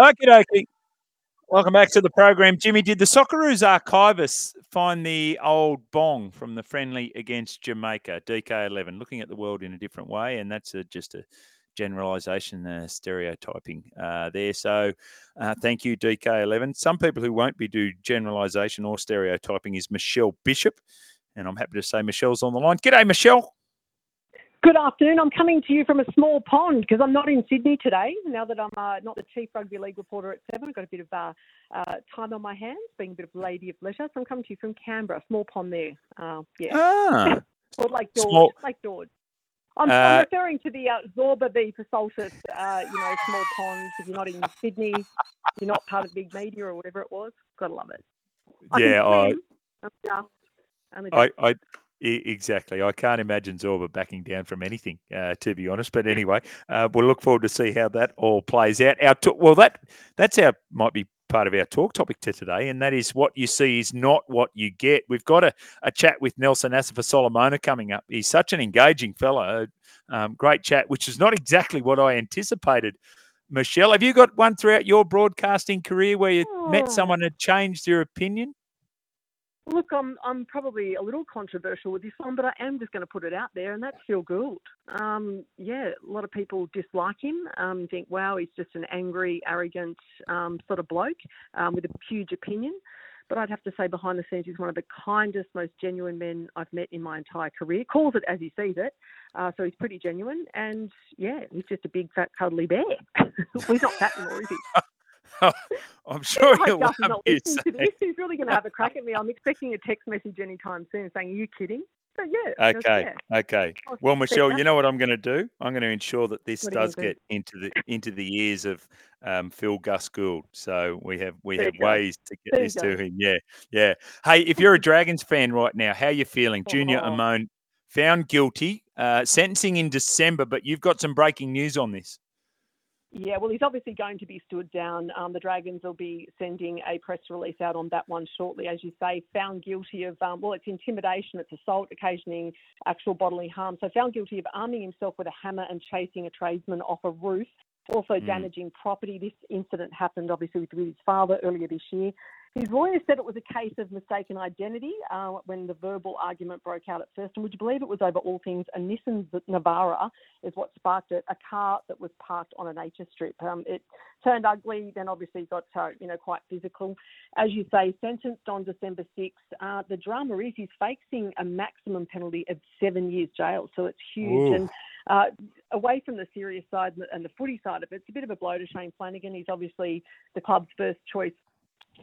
Okie dokie. Welcome back to the program. Jimmy, did the Socceroos archivists find the old bong from the friendly against Jamaica, DK11, looking at the world in a different way? And that's a, just a generalisation, uh, stereotyping uh, there. So uh, thank you, DK11. Some people who won't be do generalisation or stereotyping is Michelle Bishop. And I'm happy to say Michelle's on the line. G'day, Michelle. Good afternoon. I'm coming to you from a small pond because I'm not in Sydney today. Now that I'm uh, not the chief rugby league reporter at Seven, I've got a bit of uh, uh, time on my hands, being a bit of lady of leisure. So I'm coming to you from Canberra, small pond there. Uh, yeah. Ah. or like George. Small- Like George. I'm, Uh, I'm referring to the uh, Zorba v. Persaltus, uh, you know, small ponds. If you're not in Sydney, you're not part of big media or whatever it was. Gotta love it. I Yeah, I, swim. I'm just- only I, I, exactly. I can't imagine Zorba backing down from anything, uh, to be honest. But anyway, uh, we'll look forward to see how that all plays out. Our to- well, that that's our might be part of our talk topic to today, and that is what you see is not what you get. We've got a, a chat with Nelson Asofa-Solomona coming up. He's such an engaging fellow. Um, great chat, which is not exactly what I anticipated. Michelle, have you got one throughout your broadcasting career where you met Oh. someone and changed their opinion? Look, I'm I'm probably a little controversial with this one, but I am just going to put it out there, and that's Phil Gould. Um, yeah, a lot of people dislike him. Um, think, wow, he's just an angry, arrogant um, sort of bloke um, with a huge opinion. But I'd have to say, behind the scenes, he's one of the kindest, most genuine men I've met in my entire career. Calls it as he sees it, uh, so he's pretty genuine. And yeah, he's just a big, fat, cuddly bear. well, he's not fat anymore, is he? I'm sure he'll hope Gus is love not you listening to this. He's really going to have a crack at me. I'm expecting a text message anytime soon saying, "Are you kidding?" So yeah. Okay, yeah. okay. Well, Michelle, you know what I'm going to do? I'm going to ensure that this What does do? get into the into the ears of um, Phil Gus Gould. So we have we There have ways to get There this to him. Yeah, yeah. Hey, if you're a Dragons fan right now, how are you feeling? Junior Oh. Amone found guilty, uh, sentencing in December, but you've got some breaking news on this. Yeah, well, he's obviously going to be stood down. Um, the Dragons will be sending a press release out on that one shortly, as you say. Found guilty of, um, well, it's intimidation, it's assault, occasioning actual bodily harm. So found guilty of arming himself with a hammer and chasing a tradesman off a roof. Also Mm. damaging property. This incident happened obviously with, with his father earlier this year. His lawyer said it was a case of mistaken identity uh, when the verbal argument broke out at first. And would you believe it was over all things a Nissan Navara is what sparked it, a car that was parked on a nature strip. Um, it turned ugly, then obviously got uh, you know quite physical. As you say, sentenced on December 6th. Uh, the drama is he's facing a maximum penalty of seven years jail, so it's huge. Ooh. And uh, away from the serious side and the- and the footy side of it, it's a bit of a blow to Shane Flanagan. He's obviously the club's first choice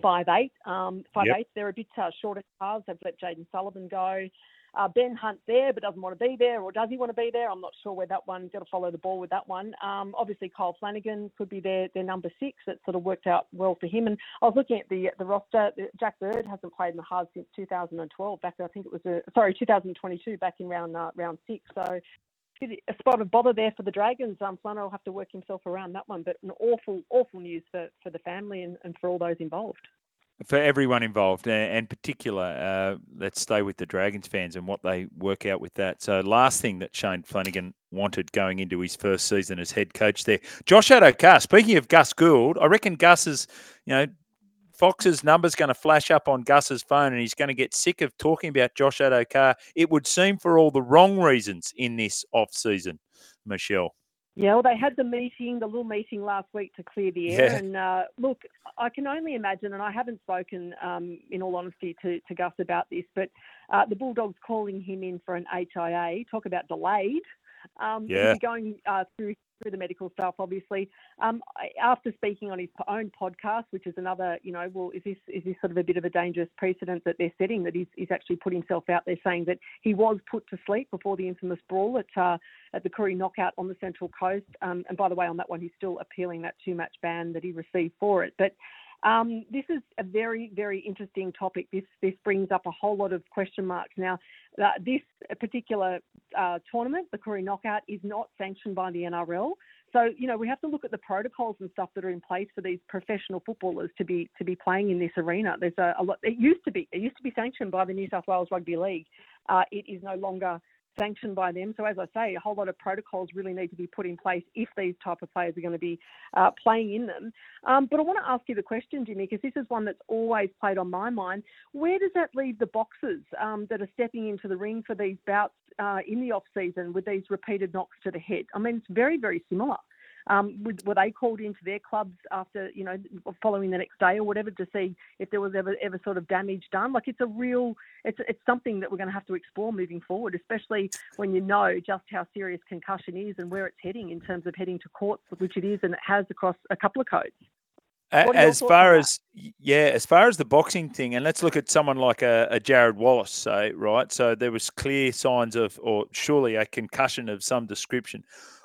five eight. Um, five Yep. eight. They're a bit uh, short of cars. They've let Jayden Sullivan go. Uh, ben Hunt there, but doesn't want to be there, or does he want to be there? I'm not sure where that one. Got to follow the ball with that one. Um, obviously, Kyle Flanagan could be their their number six. That sort of worked out well for him. And I was looking at the the roster. Jack Bird hasn't played in the hard since 2012. Back I think it was a, sorry 2022, back in round uh, round six. So a spot of bother there for the Dragons. Um, Flano will have to work himself around that one, but an awful, awful news for, for the family and, and for all those involved. for everyone involved, and particular, uh, let's stay with the Dragons fans and what they work out with that. So, last thing that Shane Flanagan wanted going into his first season as head coach there, Josh Addo-Carr. Speaking of Gus Gould, I reckon Gus is, you know, Fox's number's going to flash up on Gus's phone, and he's going to get sick of talking about Josh Addo-Carr. It would seem for all the wrong reasons in this off season, Michelle. Yeah, well, they had the meeting, the little meeting last week to clear the air. Yeah. And uh, look, I can only imagine, and I haven't spoken, um, in all honesty, to, to Gus about this, but uh, the Bulldogs calling him in for an HIA, talk about delayed. Um, Yeah. going uh, through through the medical stuff, obviously. Um, after speaking on his own podcast, which is another, you know, well, is this is this sort of a bit of a dangerous precedent that they're setting? That he's, he's actually put himself out there saying that he was put to sleep before the infamous brawl at uh, at the Koori knockout on the Central Coast. Um, and by the way, on that one, he's still appealing that two match ban that he received for it. But um, this is a very, very interesting topic. This this brings up a whole lot of question marks. Now, uh, this particular uh, tournament, the Koori Knockout, is not sanctioned by the NRL. So you know we have to look at the protocols and stuff that are in place for these professional footballers to be to be playing in this arena. There's a, a lot. It used to be it used to be sanctioned by the New South Wales Rugby League. Uh, it is no longer sanctioned by them. So as I say, a whole lot of protocols really need to be put in place if these type of players are going to be uh, playing in them. Um, but I want to ask you the question, Jimmy, because this is one that's always played on my mind. Where does that leave the boxers um, that are stepping into the ring for these bouts uh, in the off season with these repeated knocks to the head? I mean, it's very, very similar. Um, were they called into their clubs after, you know, following the next day or whatever to see if there was ever ever sort of damage done? Like it's a real, it's it's something that we're going to have to explore moving forward, especially when you know just how serious concussion is and where it's heading in terms of heading to courts, which it is and it has across a couple of codes. As far as yeah, as far as the boxing thing, and let's look at someone like a, a Jarrod Wallace, so right. So there was clear signs of, or surely a concussion of some description.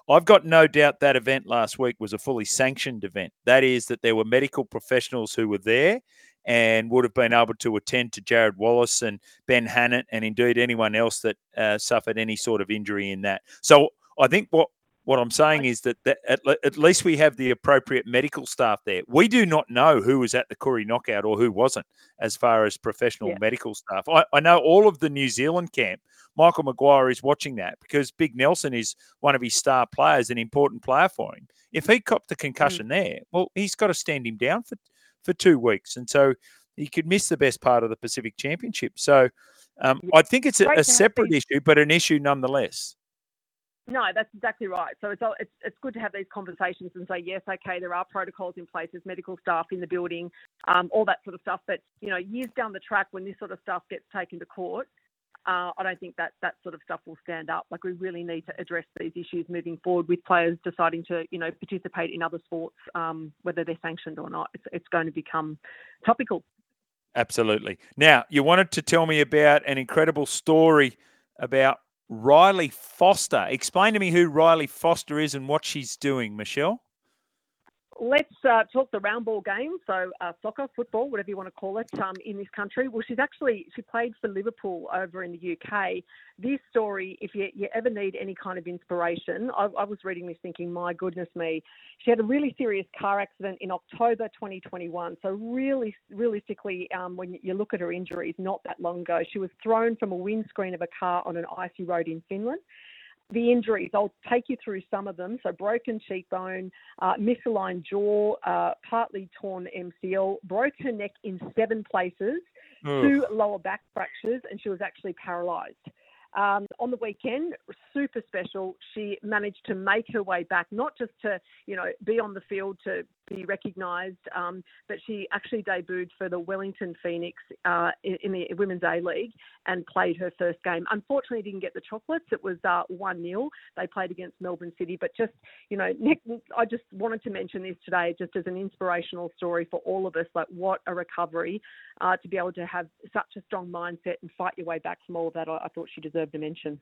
I've got no doubt that event last week was a fully sanctioned event. That is, that there were medical professionals who were there and would have been able to attend to Jarrod Wallace and Ben Hannant, and indeed anyone else that uh, suffered any sort of injury in that. So I think what what I'm saying is that, that at, at, least we have the appropriate medical staff there. We do not know who was at the Koori knockout or who wasn't, as far as professional yeah. medical staff. I, I, know all of the New Zealand camp. Michael Maguire is watching that because Big Nelson is one of his star players, an important player for him. If he copped the concussion mm. there, well, he's got to stand him down for for two weeks, and so he could miss the best part of the Pacific Championship. So um. I think it's a, a separate issue, but an issue nonetheless. No, that's exactly right. So it's, it's it's good to have these conversations and say yes, okay, there are protocols in place. There's medical staff in the building, um, all that sort of stuff. But you know, years down the track, when this sort of stuff gets taken to court, uh, I don't think that that sort of stuff will stand up. Like we really need to address these issues moving forward with players deciding to you know participate in other sports, um, whether they're sanctioned or not. It's it's going to become topical. Absolutely. Now you wanted to tell me about an incredible story about Rylee Foster. Explain to me who Rylee Foster is and what she's doing, Michelle. Let's uh, talk the round ball game. So uh, soccer, football, whatever you want to call it, um, in this country. Well, she's actually she played for Liverpool over in the UK. This story, if you, you ever need any kind of inspiration, I, I, was reading this thinking, my goodness me, she had a really serious car accident in October 2021. So really, realistically, um, when you look at her injuries, not that long ago, she was thrown from a windscreen of a car on an icy road in Finland the injuries. I'll take you through some of them. So, broken cheekbone, uh, misaligned jaw, uh, partly torn MCL, broke her neck in seven places, two lower back fractures, and she was actually paralysed. Um, on the weekend, super special. She managed to make her way back, not just to, you know, be on the field to be recognised, um, but she actually debuted for the Wellington Phoenix uh, in, in, the Women's A League and played her first game. Unfortunately, didn't get the chocolates. It was uh, 1 0. They played against Melbourne City. But just, you know, Nick, I just wanted to mention this today just as an inspirational story for all of us. Like, what a recovery uh, to be able to have such a strong mindset and fight your way back from all of that. I, I thought she deserved a mention.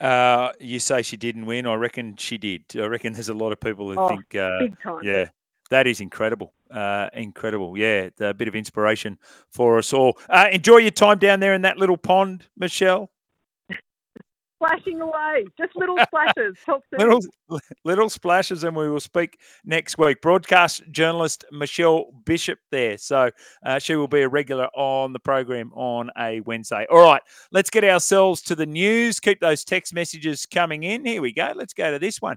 Uh, you say she didn't win. I reckon she did. I reckon there's a lot of people who oh, think, uh, yeah, that is incredible. Uh, incredible. Yeah, a bit of inspiration for us all. Uh, enjoy your time down there in that little pond, Michelle. Splashing away, just little splashes. little, little splashes, and we will speak next week. Broadcast journalist Michelle Bishop there. So uh, she will be a regular on the program on a Wednesday. All right, let's get ourselves to the news. Keep those text messages coming in. Here we go. Let's go to this one.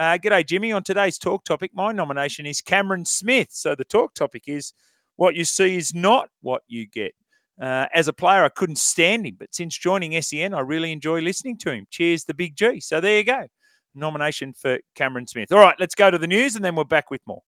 Uh, g'day, Jimmy. On today's talk topic, my nomination is Cameron Smith. So the talk topic is what you see is not what you get. Uh, as a player, I couldn't stand him, but since joining SEN, I really enjoy listening to him. Cheers, the Big G. So there you go. Nomination for Cameron Smith. All right, let's go to the news and then we're back with more.